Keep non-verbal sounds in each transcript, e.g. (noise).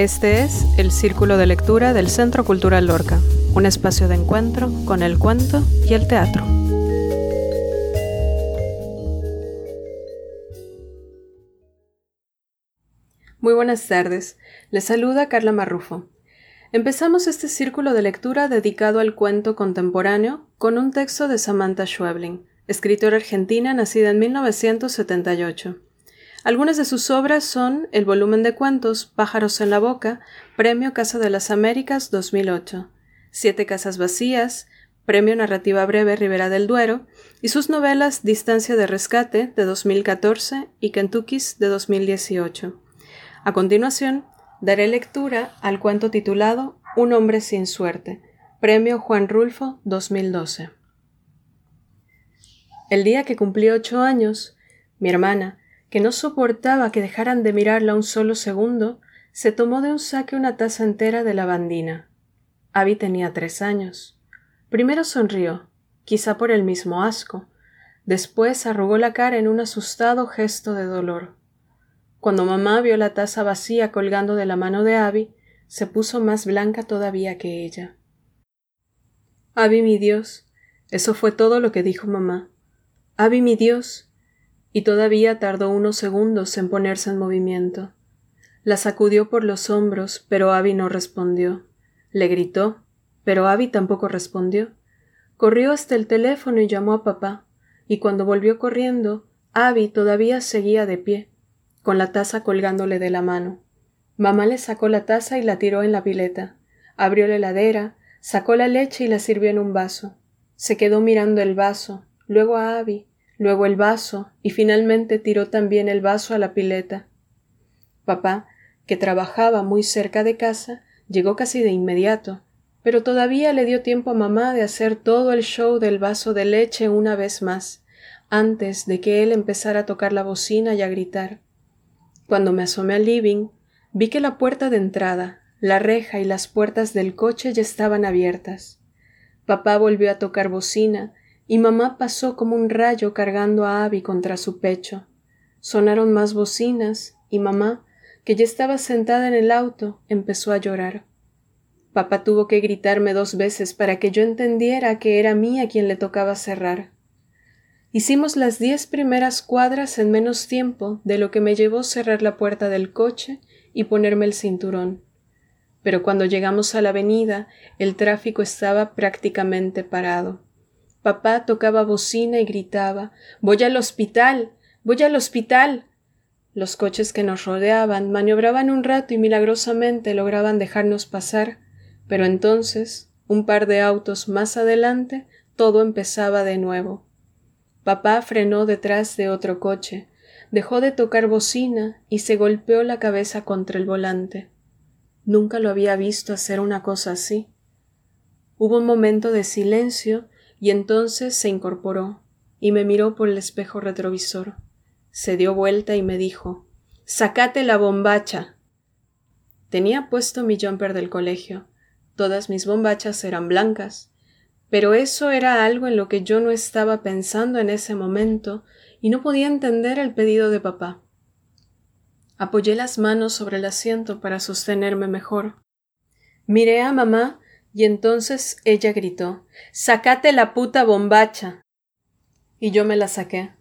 Este es el Círculo de Lectura del Centro Cultural Lorca, un espacio de encuentro con el cuento y el teatro. Muy buenas tardes, les saluda Carla Marrufo. Empezamos este círculo de lectura dedicado al cuento contemporáneo con un texto de Samantha Schweblin, escritora argentina nacida en 1978. Algunas de sus obras son el volumen de cuentos Pájaros en la Boca, Premio Casa de las Américas 2008, Siete Casas Vacías, Premio Narrativa Breve Rivera del Duero, y sus novelas Distancia de Rescate de 2014 y Kentucky's de 2018. A continuación, daré lectura al cuento titulado Un hombre sin suerte, Premio Juan Rulfo 2012. El día que cumplí ocho años, mi hermana, que no soportaba que dejaran de mirarla un solo segundo, se tomó de un saque una taza entera de lavandina. Abby tenía tres años. Primero sonrió, quizá por el mismo asco. Después arrugó la cara en un asustado gesto de dolor. Cuando mamá vio la taza vacía colgando de la mano de Abby, se puso más blanca todavía que ella. Abby, mi Dios. Eso fue todo lo que dijo mamá. Abby, mi Dios y todavía tardó unos segundos en ponerse en movimiento. La sacudió por los hombros, pero Abby no respondió. Le gritó, pero Abby tampoco respondió. Corrió hasta el teléfono y llamó a papá, y cuando volvió corriendo, Abby todavía seguía de pie, con la taza colgándole de la mano. Mamá le sacó la taza y la tiró en la pileta. Abrió la heladera, sacó la leche y la sirvió en un vaso. Se quedó mirando el vaso, luego a Abby, luego el vaso, y finalmente tiró también el vaso a la pileta. Papá, que trabajaba muy cerca de casa, llegó casi de inmediato, pero todavía le dio tiempo a mamá de hacer todo el show del vaso de leche una vez más, antes de que él empezara a tocar la bocina y a gritar. Cuando me asomé al living, vi que la puerta de entrada, la reja y las puertas del coche ya estaban abiertas. Papá volvió a tocar bocina y mamá pasó como un rayo cargando a Abby contra su pecho. Sonaron más bocinas y mamá, que ya estaba sentada en el auto, empezó a llorar. Papá tuvo que gritarme dos veces para que yo entendiera que era mí a quien le tocaba cerrar. Hicimos las diez primeras cuadras en menos tiempo de lo que me llevó cerrar la puerta del coche y ponerme el cinturón. Pero cuando llegamos a la avenida, el tráfico estaba prácticamente parado. Papá tocaba bocina y gritaba Voy al hospital. Voy al hospital. Los coches que nos rodeaban maniobraban un rato y milagrosamente lograban dejarnos pasar, pero entonces, un par de autos más adelante, todo empezaba de nuevo. Papá frenó detrás de otro coche, dejó de tocar bocina y se golpeó la cabeza contra el volante. Nunca lo había visto hacer una cosa así. Hubo un momento de silencio y entonces se incorporó y me miró por el espejo retrovisor. Se dio vuelta y me dijo Sacate la bombacha. Tenía puesto mi jumper del colegio. Todas mis bombachas eran blancas. Pero eso era algo en lo que yo no estaba pensando en ese momento y no podía entender el pedido de papá. Apoyé las manos sobre el asiento para sostenerme mejor. Miré a mamá y entonces ella gritó Sacate la puta bombacha. Y yo me la saqué.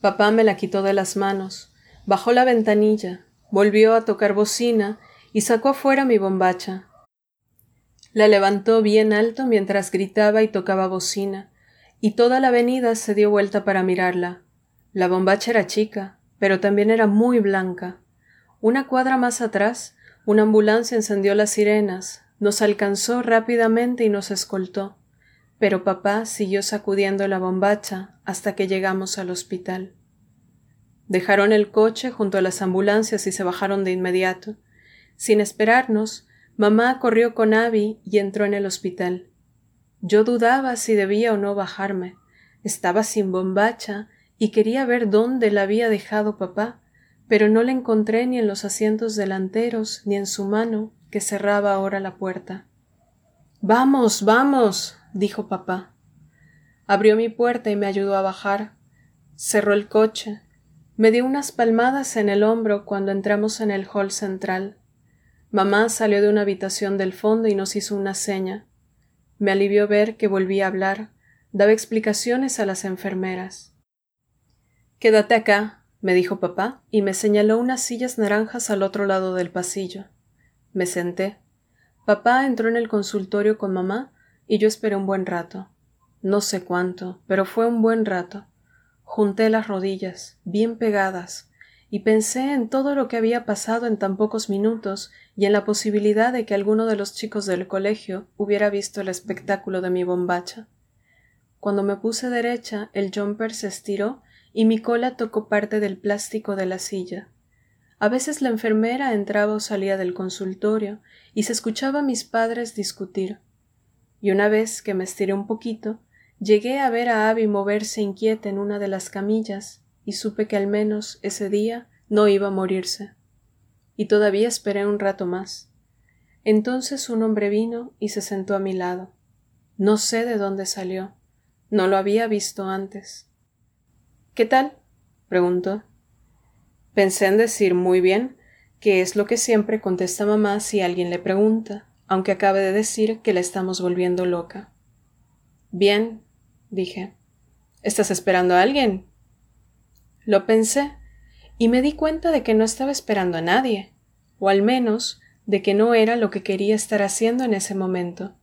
Papá me la quitó de las manos, bajó la ventanilla, volvió a tocar bocina y sacó afuera mi bombacha. La levantó bien alto mientras gritaba y tocaba bocina, y toda la avenida se dio vuelta para mirarla. La bombacha era chica, pero también era muy blanca. Una cuadra más atrás, una ambulancia encendió las sirenas, nos alcanzó rápidamente y nos escoltó, pero papá siguió sacudiendo la bombacha hasta que llegamos al hospital. Dejaron el coche junto a las ambulancias y se bajaron de inmediato. Sin esperarnos, mamá corrió con Abby y entró en el hospital. Yo dudaba si debía o no bajarme. Estaba sin bombacha y quería ver dónde la había dejado papá, pero no la encontré ni en los asientos delanteros ni en su mano que cerraba ahora la puerta. Vamos, vamos, dijo papá. Abrió mi puerta y me ayudó a bajar. Cerró el coche. Me dio unas palmadas en el hombro cuando entramos en el hall central. Mamá salió de una habitación del fondo y nos hizo una seña. Me alivió ver que volvía a hablar, daba explicaciones a las enfermeras. Quédate acá, me dijo papá, y me señaló unas sillas naranjas al otro lado del pasillo. Me senté. Papá entró en el consultorio con mamá y yo esperé un buen rato. No sé cuánto, pero fue un buen rato. Junté las rodillas, bien pegadas, y pensé en todo lo que había pasado en tan pocos minutos y en la posibilidad de que alguno de los chicos del colegio hubiera visto el espectáculo de mi bombacha. Cuando me puse derecha, el jumper se estiró y mi cola tocó parte del plástico de la silla. A veces la enfermera entraba o salía del consultorio y se escuchaba a mis padres discutir. Y una vez que me estiré un poquito, llegué a ver a Abby moverse inquieta en una de las camillas y supe que al menos ese día no iba a morirse. Y todavía esperé un rato más. Entonces un hombre vino y se sentó a mi lado. No sé de dónde salió. No lo había visto antes. ¿Qué tal? preguntó. Pensé en decir muy bien, que es lo que siempre contesta mamá si alguien le pregunta, aunque acabe de decir que la estamos volviendo loca. Bien, dije. ¿Estás esperando a alguien? Lo pensé y me di cuenta de que no estaba esperando a nadie, o al menos de que no era lo que quería estar haciendo en ese momento.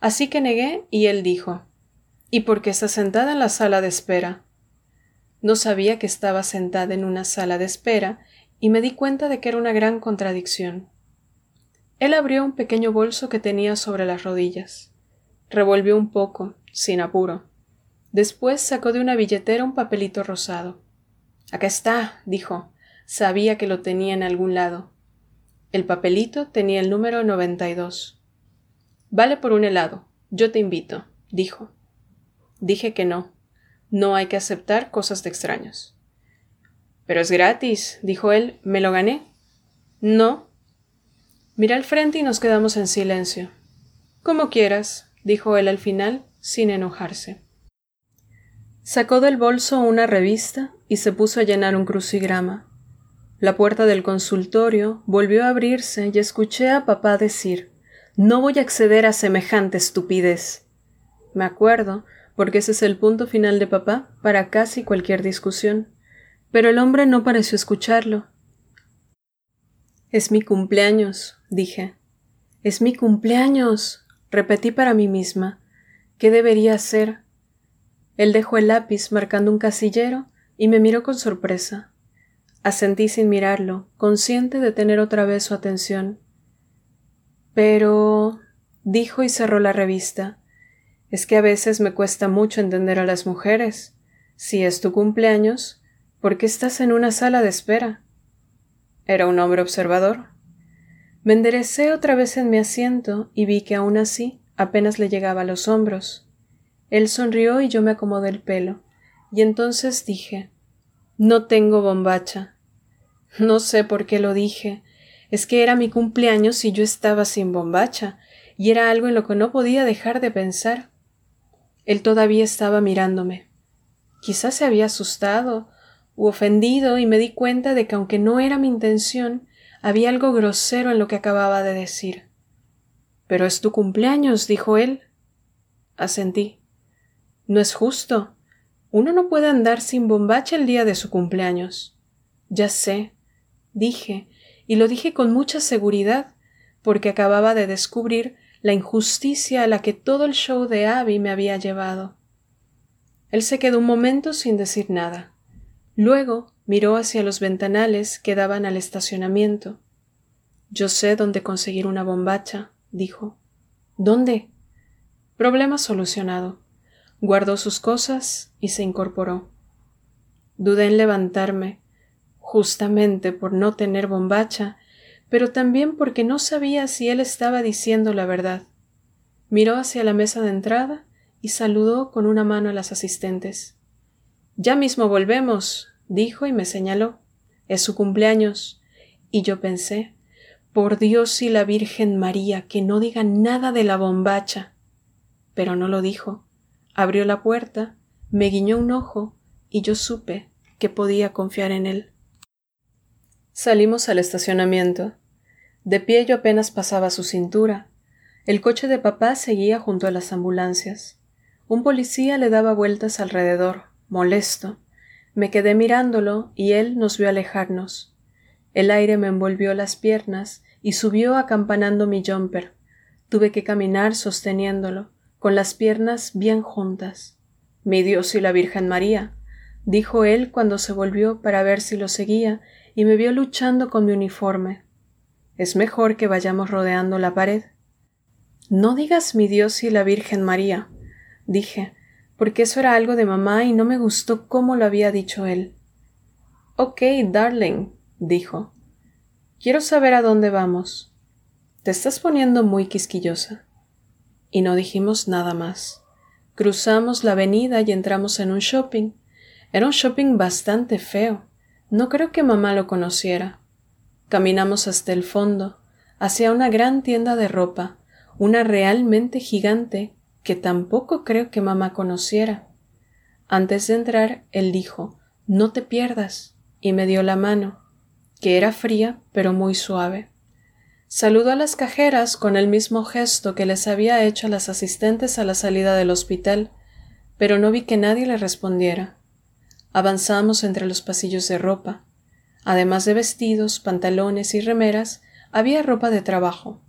Así que negué y él dijo ¿Y por qué estás sentada en la sala de espera? No sabía que estaba sentada en una sala de espera y me di cuenta de que era una gran contradicción. Él abrió un pequeño bolso que tenía sobre las rodillas. Revolvió un poco, sin apuro. Después sacó de una billetera un papelito rosado. Acá está, dijo. Sabía que lo tenía en algún lado. El papelito tenía el número 92. Vale por un helado. Yo te invito, dijo. Dije que no. No hay que aceptar cosas de extraños. Pero es gratis, dijo él. ¿Me lo gané? No. Miré al frente y nos quedamos en silencio. Como quieras, dijo él al final, sin enojarse. Sacó del bolso una revista y se puso a llenar un crucigrama. La puerta del consultorio volvió a abrirse y escuché a papá decir No voy a acceder a semejante estupidez. Me acuerdo, porque ese es el punto final de papá para casi cualquier discusión. Pero el hombre no pareció escucharlo. Es mi cumpleaños, dije. Es mi cumpleaños, repetí para mí misma. ¿Qué debería hacer? Él dejó el lápiz marcando un casillero y me miró con sorpresa. Asentí sin mirarlo, consciente de tener otra vez su atención. Pero. dijo y cerró la revista. Es que a veces me cuesta mucho entender a las mujeres. Si es tu cumpleaños, ¿por qué estás en una sala de espera? Era un hombre observador. Me enderecé otra vez en mi asiento y vi que aún así apenas le llegaba a los hombros. Él sonrió y yo me acomodé el pelo, y entonces dije No tengo bombacha. No sé por qué lo dije. Es que era mi cumpleaños y yo estaba sin bombacha, y era algo en lo que no podía dejar de pensar. Él todavía estaba mirándome. Quizás se había asustado u ofendido y me di cuenta de que aunque no era mi intención, había algo grosero en lo que acababa de decir. Pero es tu cumpleaños, dijo él. Asentí. No es justo. Uno no puede andar sin bombacha el día de su cumpleaños. Ya sé, dije, y lo dije con mucha seguridad, porque acababa de descubrir la injusticia a la que todo el show de Abby me había llevado. Él se quedó un momento sin decir nada. Luego miró hacia los ventanales que daban al estacionamiento. Yo sé dónde conseguir una bombacha, dijo. ¿Dónde? Problema solucionado. Guardó sus cosas y se incorporó. Dudé en levantarme, justamente por no tener bombacha, pero también porque no sabía si él estaba diciendo la verdad. Miró hacia la mesa de entrada y saludó con una mano a las asistentes. Ya mismo volvemos, dijo y me señaló. Es su cumpleaños. Y yo pensé, por Dios y la Virgen María, que no diga nada de la bombacha. Pero no lo dijo. Abrió la puerta, me guiñó un ojo y yo supe que podía confiar en él. Salimos al estacionamiento. De pie yo apenas pasaba su cintura. El coche de papá seguía junto a las ambulancias. Un policía le daba vueltas alrededor, molesto. Me quedé mirándolo y él nos vio alejarnos. El aire me envolvió las piernas y subió acampanando mi jumper. Tuve que caminar sosteniéndolo, con las piernas bien juntas. Mi Dios y la Virgen María, dijo él cuando se volvió para ver si lo seguía y me vio luchando con mi uniforme. Es mejor que vayamos rodeando la pared. No digas mi Dios y la Virgen María, dije, porque eso era algo de mamá y no me gustó cómo lo había dicho él. Ok, darling, dijo. Quiero saber a dónde vamos. Te estás poniendo muy quisquillosa. Y no dijimos nada más. Cruzamos la avenida y entramos en un shopping. Era un shopping bastante feo. No creo que mamá lo conociera. Caminamos hasta el fondo, hacia una gran tienda de ropa, una realmente gigante que tampoco creo que mamá conociera. Antes de entrar, él dijo No te pierdas, y me dio la mano, que era fría pero muy suave. Saludó a las cajeras con el mismo gesto que les había hecho a las asistentes a la salida del hospital, pero no vi que nadie le respondiera. Avanzamos entre los pasillos de ropa. Además de vestidos, pantalones y remeras, había ropa de trabajo,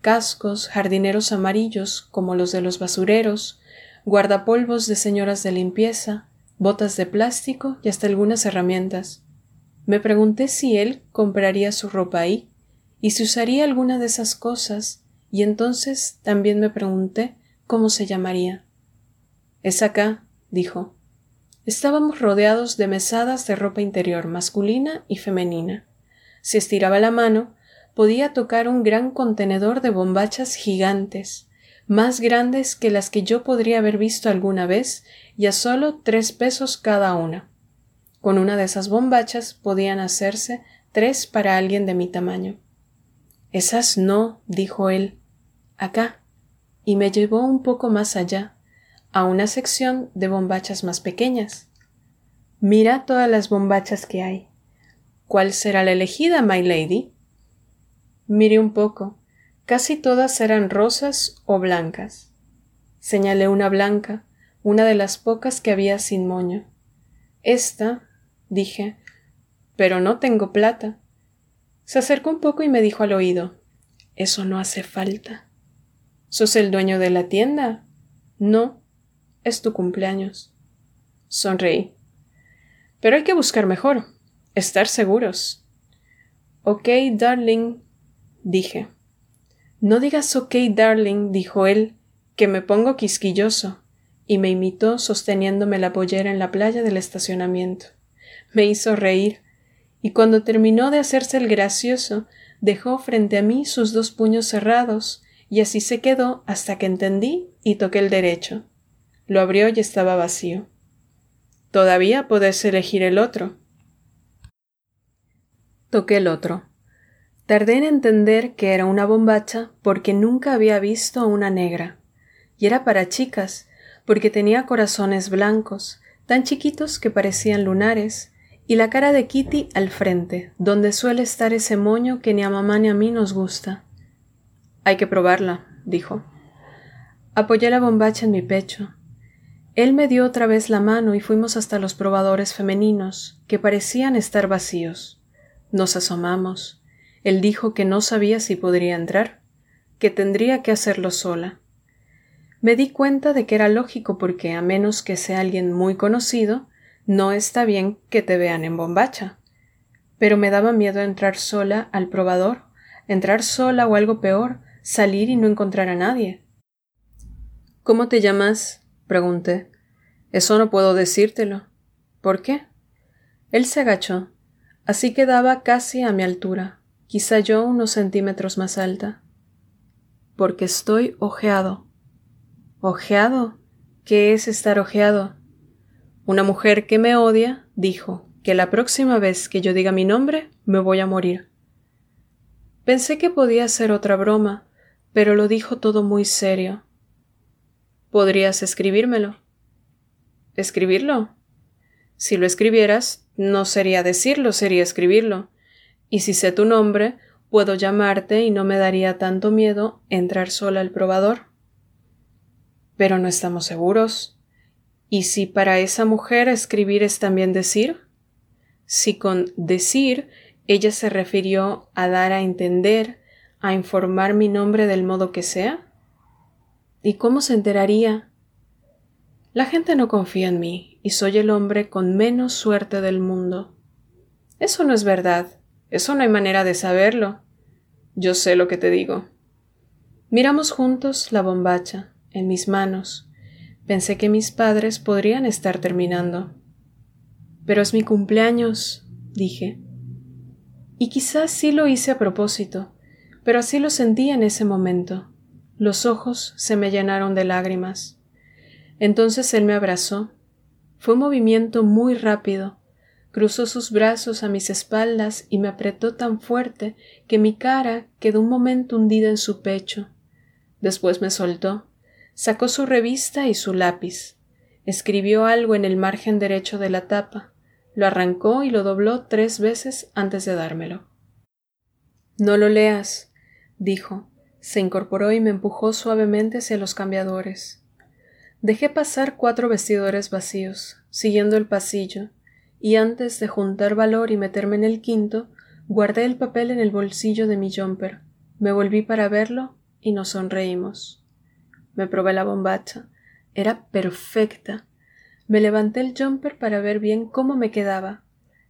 cascos, jardineros amarillos como los de los basureros, guardapolvos de señoras de limpieza, botas de plástico y hasta algunas herramientas. Me pregunté si él compraría su ropa ahí y si usaría alguna de esas cosas, y entonces también me pregunté cómo se llamaría. Es acá, dijo. Estábamos rodeados de mesadas de ropa interior masculina y femenina. Si estiraba la mano, podía tocar un gran contenedor de bombachas gigantes, más grandes que las que yo podría haber visto alguna vez y a solo tres pesos cada una. Con una de esas bombachas podían hacerse tres para alguien de mi tamaño. Esas no, dijo él. Acá. Y me llevó un poco más allá, a una sección de bombachas más pequeñas. Mira todas las bombachas que hay. ¿Cuál será la elegida, my lady? Miré un poco. Casi todas eran rosas o blancas. Señalé una blanca, una de las pocas que había sin moño. Esta, dije, pero no tengo plata. Se acercó un poco y me dijo al oído Eso no hace falta. ¿Sos el dueño de la tienda? No, es tu cumpleaños. Sonreí. Pero hay que buscar mejor, estar seguros. Ok, darling, dije. No digas ok, darling, dijo él, que me pongo quisquilloso, y me imitó sosteniéndome la pollera en la playa del estacionamiento. Me hizo reír, y cuando terminó de hacerse el gracioso, dejó frente a mí sus dos puños cerrados, y así se quedó hasta que entendí y toqué el derecho. Lo abrió y estaba vacío. Todavía podés elegir el otro. Toqué el otro. Tardé en entender que era una bombacha porque nunca había visto una negra. Y era para chicas, porque tenía corazones blancos, tan chiquitos que parecían lunares, y la cara de Kitty al frente, donde suele estar ese moño que ni a mamá ni a mí nos gusta. Hay que probarla, dijo. Apoyé la bombacha en mi pecho. Él me dio otra vez la mano y fuimos hasta los probadores femeninos, que parecían estar vacíos. Nos asomamos. Él dijo que no sabía si podría entrar, que tendría que hacerlo sola. Me di cuenta de que era lógico porque, a menos que sea alguien muy conocido, no está bien que te vean en bombacha. Pero me daba miedo entrar sola al probador, entrar sola o algo peor, salir y no encontrar a nadie. ¿Cómo te llamas? Pregunté. Eso no puedo decírtelo. ¿Por qué? Él se agachó, así quedaba casi a mi altura quizá yo unos centímetros más alta. Porque estoy ojeado. ¿Ojeado? ¿Qué es estar ojeado? Una mujer que me odia dijo que la próxima vez que yo diga mi nombre me voy a morir. Pensé que podía ser otra broma, pero lo dijo todo muy serio. ¿Podrías escribírmelo? ¿Escribirlo? Si lo escribieras, no sería decirlo, sería escribirlo y si sé tu nombre, puedo llamarte y no me daría tanto miedo entrar sola al probador. Pero no estamos seguros. ¿Y si para esa mujer escribir es también decir? Si con decir ella se refirió a dar a entender, a informar mi nombre del modo que sea. ¿Y cómo se enteraría? La gente no confía en mí y soy el hombre con menos suerte del mundo. Eso no es verdad. Eso no hay manera de saberlo. Yo sé lo que te digo. Miramos juntos la bombacha, en mis manos. Pensé que mis padres podrían estar terminando. Pero es mi cumpleaños, dije. Y quizás sí lo hice a propósito, pero así lo sentí en ese momento. Los ojos se me llenaron de lágrimas. Entonces él me abrazó. Fue un movimiento muy rápido, cruzó sus brazos a mis espaldas y me apretó tan fuerte que mi cara quedó un momento hundida en su pecho. Después me soltó, sacó su revista y su lápiz, escribió algo en el margen derecho de la tapa, lo arrancó y lo dobló tres veces antes de dármelo. No lo leas, dijo. Se incorporó y me empujó suavemente hacia los cambiadores. Dejé pasar cuatro vestidores vacíos, siguiendo el pasillo, y antes de juntar valor y meterme en el quinto, guardé el papel en el bolsillo de mi jumper, me volví para verlo y nos sonreímos. Me probé la bombacha. Era perfecta. Me levanté el jumper para ver bien cómo me quedaba.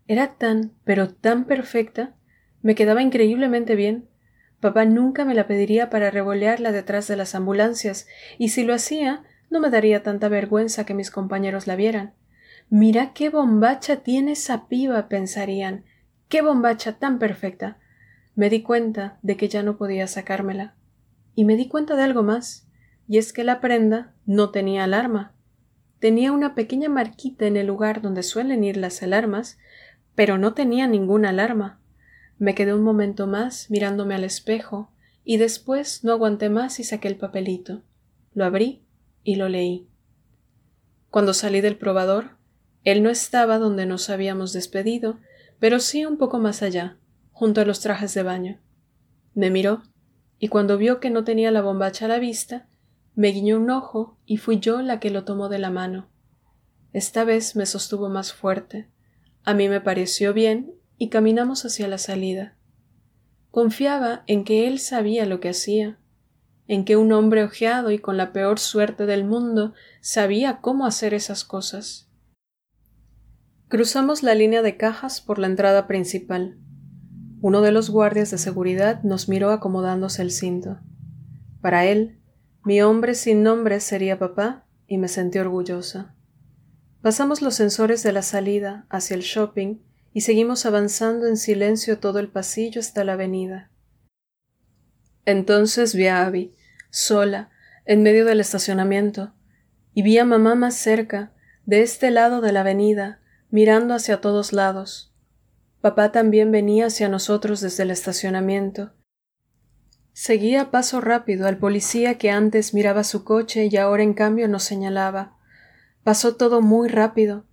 Era tan, pero tan perfecta. Me quedaba increíblemente bien. Papá nunca me la pediría para revolearla detrás de las ambulancias, y si lo hacía, no me daría tanta vergüenza que mis compañeros la vieran. Mira qué bombacha tiene esa piba, pensarían. Qué bombacha tan perfecta. Me di cuenta de que ya no podía sacármela. Y me di cuenta de algo más, y es que la prenda no tenía alarma. Tenía una pequeña marquita en el lugar donde suelen ir las alarmas, pero no tenía ninguna alarma. Me quedé un momento más mirándome al espejo, y después no aguanté más y saqué el papelito. Lo abrí y lo leí. Cuando salí del probador, él no estaba donde nos habíamos despedido, pero sí un poco más allá, junto a los trajes de baño. Me miró, y cuando vio que no tenía la bombacha a la vista, me guiñó un ojo y fui yo la que lo tomó de la mano. Esta vez me sostuvo más fuerte. A mí me pareció bien y caminamos hacia la salida. Confiaba en que él sabía lo que hacía, en que un hombre ojeado y con la peor suerte del mundo sabía cómo hacer esas cosas. Cruzamos la línea de cajas por la entrada principal. Uno de los guardias de seguridad nos miró acomodándose el cinto. Para él, mi hombre sin nombre sería papá y me sentí orgullosa. Pasamos los sensores de la salida hacia el shopping y seguimos avanzando en silencio todo el pasillo hasta la avenida. Entonces vi a Abby, sola, en medio del estacionamiento, y vi a mamá más cerca, de este lado de la avenida, mirando hacia todos lados. Papá también venía hacia nosotros desde el estacionamiento. Seguía paso rápido al policía que antes miraba su coche y ahora en cambio nos señalaba. Pasó todo muy rápido.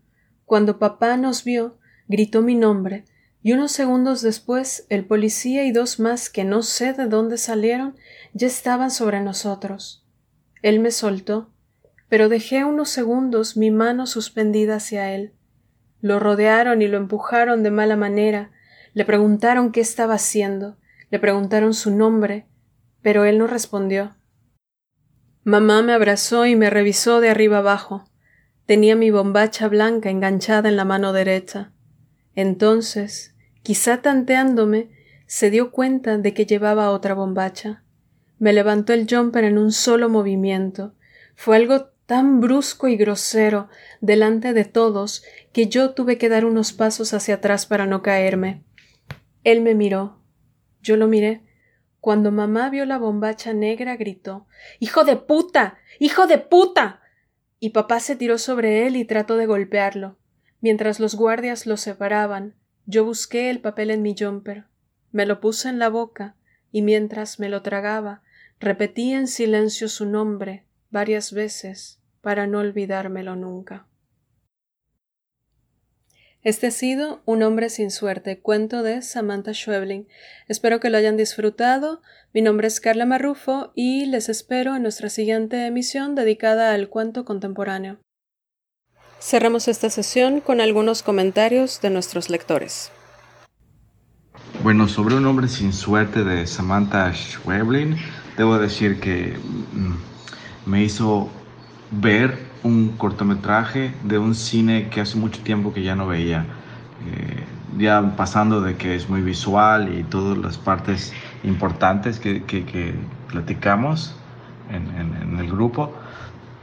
Cuando papá nos vio, gritó mi nombre, y unos segundos después el policía y dos más que no sé de dónde salieron ya estaban sobre nosotros. Él me soltó, pero dejé unos segundos mi mano suspendida hacia él. Lo rodearon y lo empujaron de mala manera, le preguntaron qué estaba haciendo, le preguntaron su nombre, pero él no respondió. Mamá me abrazó y me revisó de arriba abajo. Tenía mi bombacha blanca enganchada en la mano derecha. Entonces, quizá tanteándome, se dio cuenta de que llevaba otra bombacha. Me levantó el jumper en un solo movimiento. Fue algo tan brusco y grosero delante de todos que yo tuve que dar unos pasos hacia atrás para no caerme. Él me miró. Yo lo miré. Cuando mamá vio la bombacha negra gritó Hijo de puta. Hijo de puta. y papá se tiró sobre él y trató de golpearlo. Mientras los guardias lo separaban, yo busqué el papel en mi jumper. Me lo puse en la boca, y mientras me lo tragaba, repetí en silencio su nombre varias veces para no olvidármelo nunca. Este ha sido Un hombre sin suerte, cuento de Samantha Schwebling. Espero que lo hayan disfrutado. Mi nombre es Carla Marrufo y les espero en nuestra siguiente emisión dedicada al cuento contemporáneo. Cerramos esta sesión con algunos comentarios de nuestros lectores. Bueno, sobre Un hombre sin suerte de Samantha Schwebling, debo decir que mm, me hizo ver un cortometraje de un cine que hace mucho tiempo que ya no veía. Eh, ya pasando de que es muy visual y todas las partes importantes que, que, platicamos en, en, el grupo,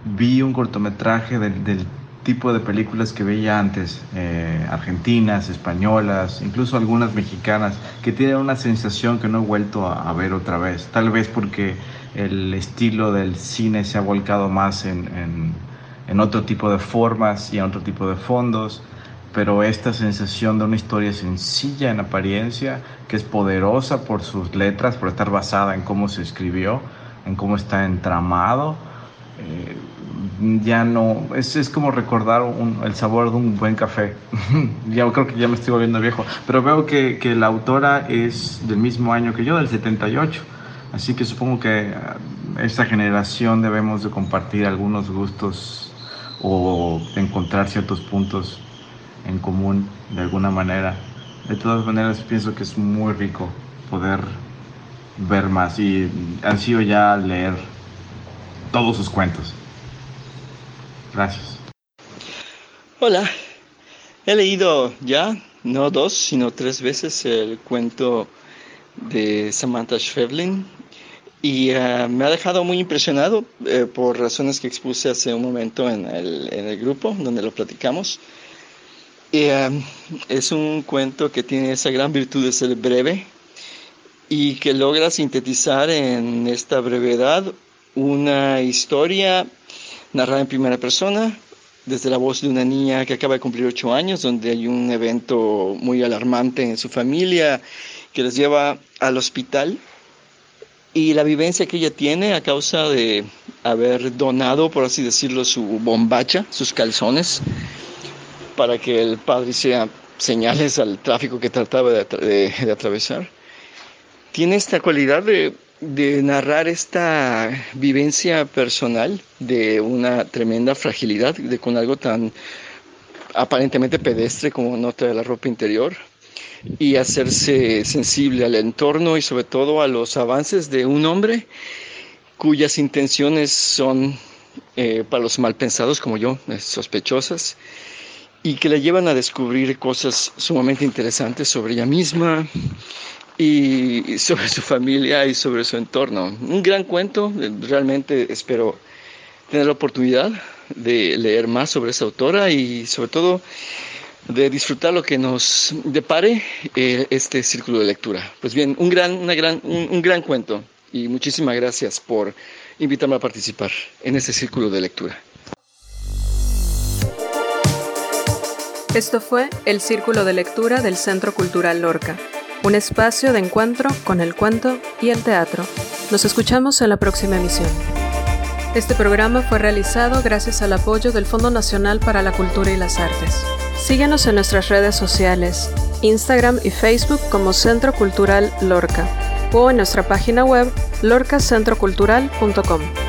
vi un cortometraje del, del, tipo de películas que veía antes, eh, argentinas, españolas, incluso algunas mexicanas, que tienen una sensación que no he vuelto a, ver otra vez, tal vez porque el estilo del cine se ha volcado más en, en en otro tipo de formas y en otro tipo de fondos, pero esta sensación de una historia sencilla en apariencia, que es poderosa por sus letras, por estar basada en cómo se escribió, en cómo está entramado, eh, ya no, es, es como recordar el sabor de un buen café. (laughs) ya creo que ya me estoy volviendo viejo, pero veo que, que la autora es del mismo año que yo, del 78. Así que supongo que ah, esta generación debemos de compartir algunos gustos o encontrar ciertos puntos en común de alguna manera. De todas maneras, pienso que es muy rico poder ver más y han sido ya leer todos sus cuentos. Gracias. Hola, he leído ya, no dos, sino tres veces el cuento de Samantha Schweblin, y uh, me ha dejado muy impresionado eh, por razones que expuse hace un momento en el, en el grupo donde lo platicamos. Y, uh, es un cuento que tiene esa gran virtud de ser breve y que logra sintetizar en esta brevedad una historia narrada en primera persona desde la voz de una niña que acaba de cumplir ocho años, donde hay un evento muy alarmante en su familia que les lleva al hospital y la vivencia que ella tiene a causa de haber donado, por así decirlo, su bombacha, sus calzones, para que el padre hiciera señales al tráfico que trataba de, atravesar. Tiene esta cualidad de, de, narrar esta vivencia personal de una tremenda fragilidad, de con algo tan aparentemente pedestre como nota de la ropa interior, y hacerse sensible al entorno y sobre todo a los avances de un hombre cuyas intenciones son eh, para los malpensados como yo, eh, sospechosas, y que le llevan a descubrir cosas sumamente interesantes sobre ella misma y sobre su familia y sobre su entorno. Un gran cuento, realmente espero tener la oportunidad de leer más sobre esa autora y sobre todo de disfrutar lo que nos depare eh, este círculo de lectura. Pues bien, un gran, una gran, un, gran cuento y muchísimas gracias por invitarme a participar en este círculo de lectura. Esto fue el Círculo de Lectura del Centro Cultural Lorca, un espacio de encuentro con el cuento y el teatro. Nos escuchamos en la próxima emisión. Este programa fue realizado gracias al apoyo del Fondo Nacional para la Cultura y las Artes. Síguenos en nuestras redes sociales, Instagram y Facebook como Centro Cultural Lorca o en nuestra página web lorcacentrocultural.com.